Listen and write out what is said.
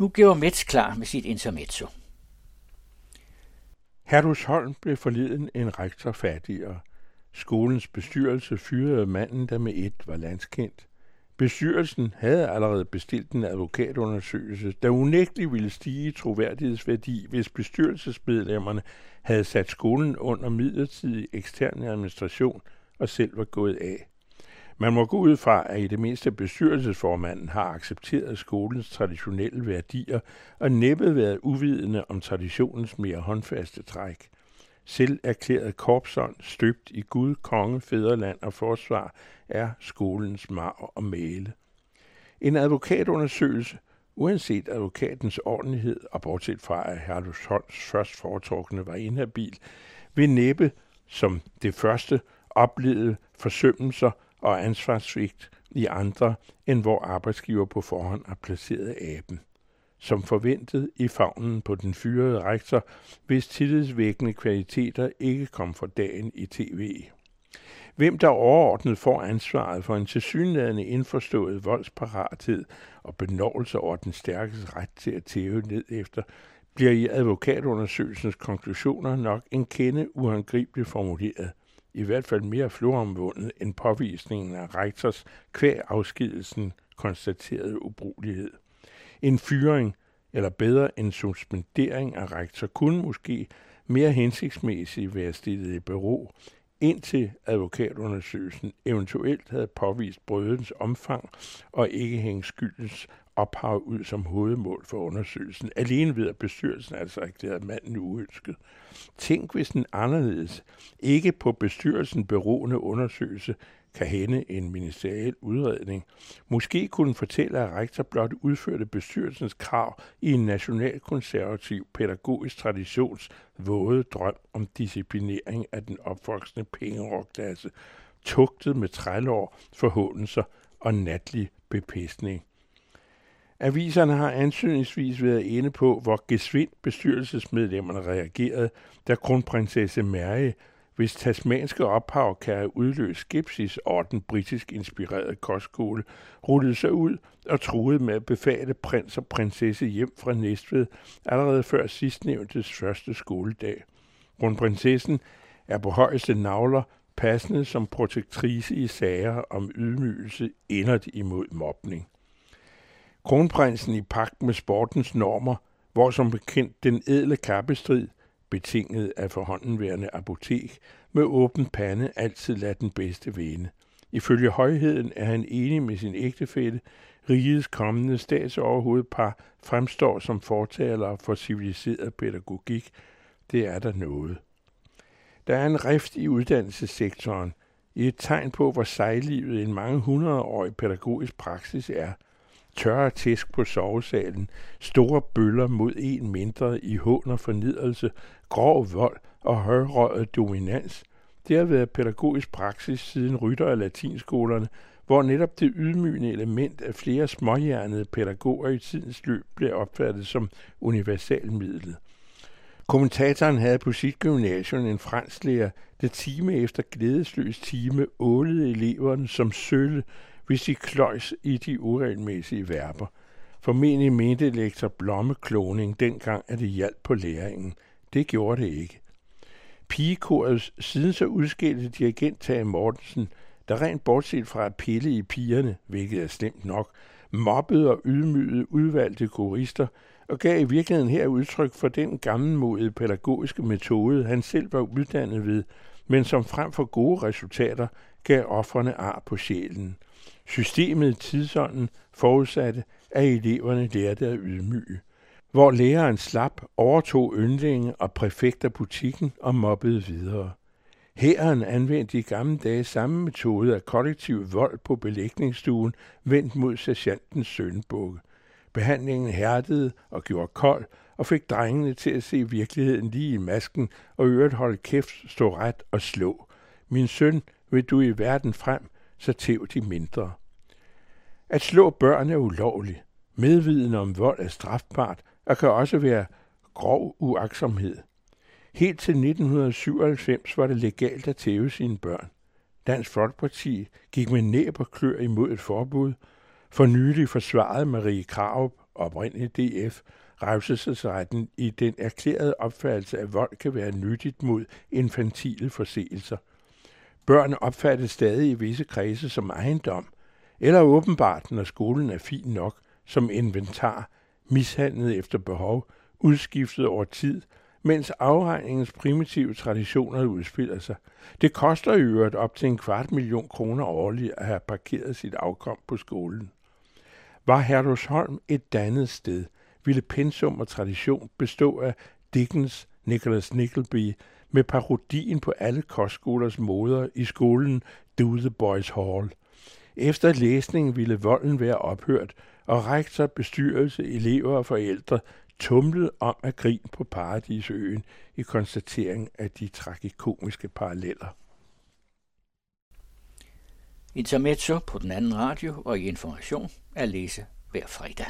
Nu gjorde Mets klar med sit intermezzo. Herlufsholm blev forleden en rektor fattigere. Skolens bestyrelse fyrede manden, der med et var landskendt. Bestyrelsen havde allerede bestilt en advokatundersøgelse, der unægteligt ville stige i troværdighedsværdi, hvis bestyrelsesmedlemmerne havde sat skolen under midlertidig ekstern administration og selv var gået af. Man må gå ud fra, at i det mindste bestyrelsesformanden har accepteret skolens traditionelle værdier og næppe været uvidende om traditionens mere håndfaste træk. Selv erklæret korpsånd, støbt i Gud, konge, fædreland og forsvar, er skolens mar og male. En advokatundersøgelse, uanset advokatens ordentlighed og bortset fra, at Herlus Holms først foretrukne var inhabil, vil næppe som det første oplevede forsømmelser og ansvarssvigt i andre, end hvor arbejdsgiver på forhånd har placeret aben. Som forventet i favnen på den fyrede rektor, hvis tillidsvækkende kvaliteter ikke kom for dagen i tv. Hvem der overordnet får ansvaret for en tilsyneladende indforstået voldsparathed og benovelse over den stærkes ret til at tæve ned efter, bliver i advokatundersøgelsens konklusioner nok en kende uangribeligt formuleret i hvert fald mere floromvundet end påvisningen af rektors kvæg afskedelsen konstaterede ubrugelighed. En fyring, eller bedre en suspendering af rektor, kunne måske mere hensigtsmæssigt være stillet i bero, indtil advokatundersøgelsen eventuelt havde påvist brødens omfang og ikke hængt skyldens ophav ud som hovedmål for undersøgelsen, alene ved at bestyrelsen altså erklærede manden uønsket. Tænk, hvis en anderledes, ikke på bestyrelsen beroende undersøgelse, kan hende en ministeriel udredning. Måske kunne fortælle, at rektor blot udførte bestyrelsens krav i en nationalkonservativ pædagogisk traditions våde drøm om disciplinering af den opvoksende pengerokklasse, tugtet med trælår, forhåndelser og natlig bepæstning. Aviserne har ansøgningsvis været inde på, hvor gesvind bestyrelsesmedlemmerne reagerede, da kronprinsesse Mary, hvis tasmanske ophav kan have udløst skepsis over den britisk inspirerede kostskole, rullede sig ud og truede med at befale prins og prinsesse hjem fra Næstved allerede før sidstnævntes første skoledag. Kronprinsessen er på højeste navler passende som protektrice i sager om ydmygelse indert imod mobning. Kronprinsen i pagt med sportens normer, hvor som bekendt den edle kappestrid, betinget af forhåndenværende apotek, med åben pande altid lader den bedste vinde. Ifølge højheden er han enig med sin ægtefælle. Rigets kommende statsoverhovedpar fremstår som fortalere for civiliseret pædagogik. Det er der noget. Der er en rift i uddannelsessektoren, i et tegn på, hvor sejlivet en mange hundredårig pædagogisk praksis er – tørre tæsk på sovesalen, store bøller mod en mindre i hån og fornidrelse, grov vold og højrøget dominans. Det har været pædagogisk praksis siden rytter og latinskolerne, hvor netop det ydmygende element af flere småhjernede pædagoger i tidens løb blev opfattet som universalmidlet. Kommentatoren havde på sit gymnasium en fransklærer, der time efter glædesløs time ålede eleverne som sølle, hvis de kløjs i de uregelmæssige verber. Formentlig mente lektor blommekloning dengang, at det hjalp på læringen. Det gjorde det ikke. Pigekorets siden så udskilte dirigent Tage Mortensen, der rent bortset fra at pille i pigerne, hvilket er slemt nok, mobbede og ydmygede udvalgte korister, og gav i virkeligheden her udtryk for den gammelmodede pædagogiske metode, han selv var uddannet ved, men som frem for gode resultater gav offerne ar på sjælen. Systemet tidsånden forudsatte, at eleverne lærte at ydmyge. Hvor læreren slap, overtog yndlinge og præfekter butikken og mobbede videre. Hæren anvendte i gamle dage samme metode af kollektiv vold på belægningsstuen, vendt mod sergeantens sønbukke. Behandlingen hærdede og gjorde kold, og fik drengene til at se virkeligheden lige i masken, og øvrigt holde kæft, stå ret og slå. Min søn, vil du i verden frem, så tæv de mindre. At slå børn er ulovligt. Medviden om vold er strafbart og kan også være grov uaksomhed. Helt til 1997 var det legalt at tæve sine børn. Dansk Folkeparti gik med næb og klør imod et forbud. For nylig forsvarede Marie Krav oprindeligt DF, revselsesretten i den erklærede opfattelse, at vold kan være nyttigt mod infantile forseelser. Børn opfattes stadig i visse kredse som ejendom, eller åbenbart, når skolen er fin nok, som inventar, mishandlet efter behov, udskiftet over tid, mens afregningens primitive traditioner udspiller sig. Det koster i øvrigt op til en kvart million kroner årligt at have parkeret sit afkom på skolen. Var Herlufsholm et dannet sted, ville pensum og tradition bestå af Dickens Nicholas Nickleby med parodien på alle kostskolers moder i skolen Do the Boys Hall. Efter læsningen ville volden være ophørt, og rektor, bestyrelse, elever og forældre tumlede om at grin på Paradisøen i konstatering af de tragikomiske paralleller. Intermezzo på den anden radio og i information er læse hver fredag.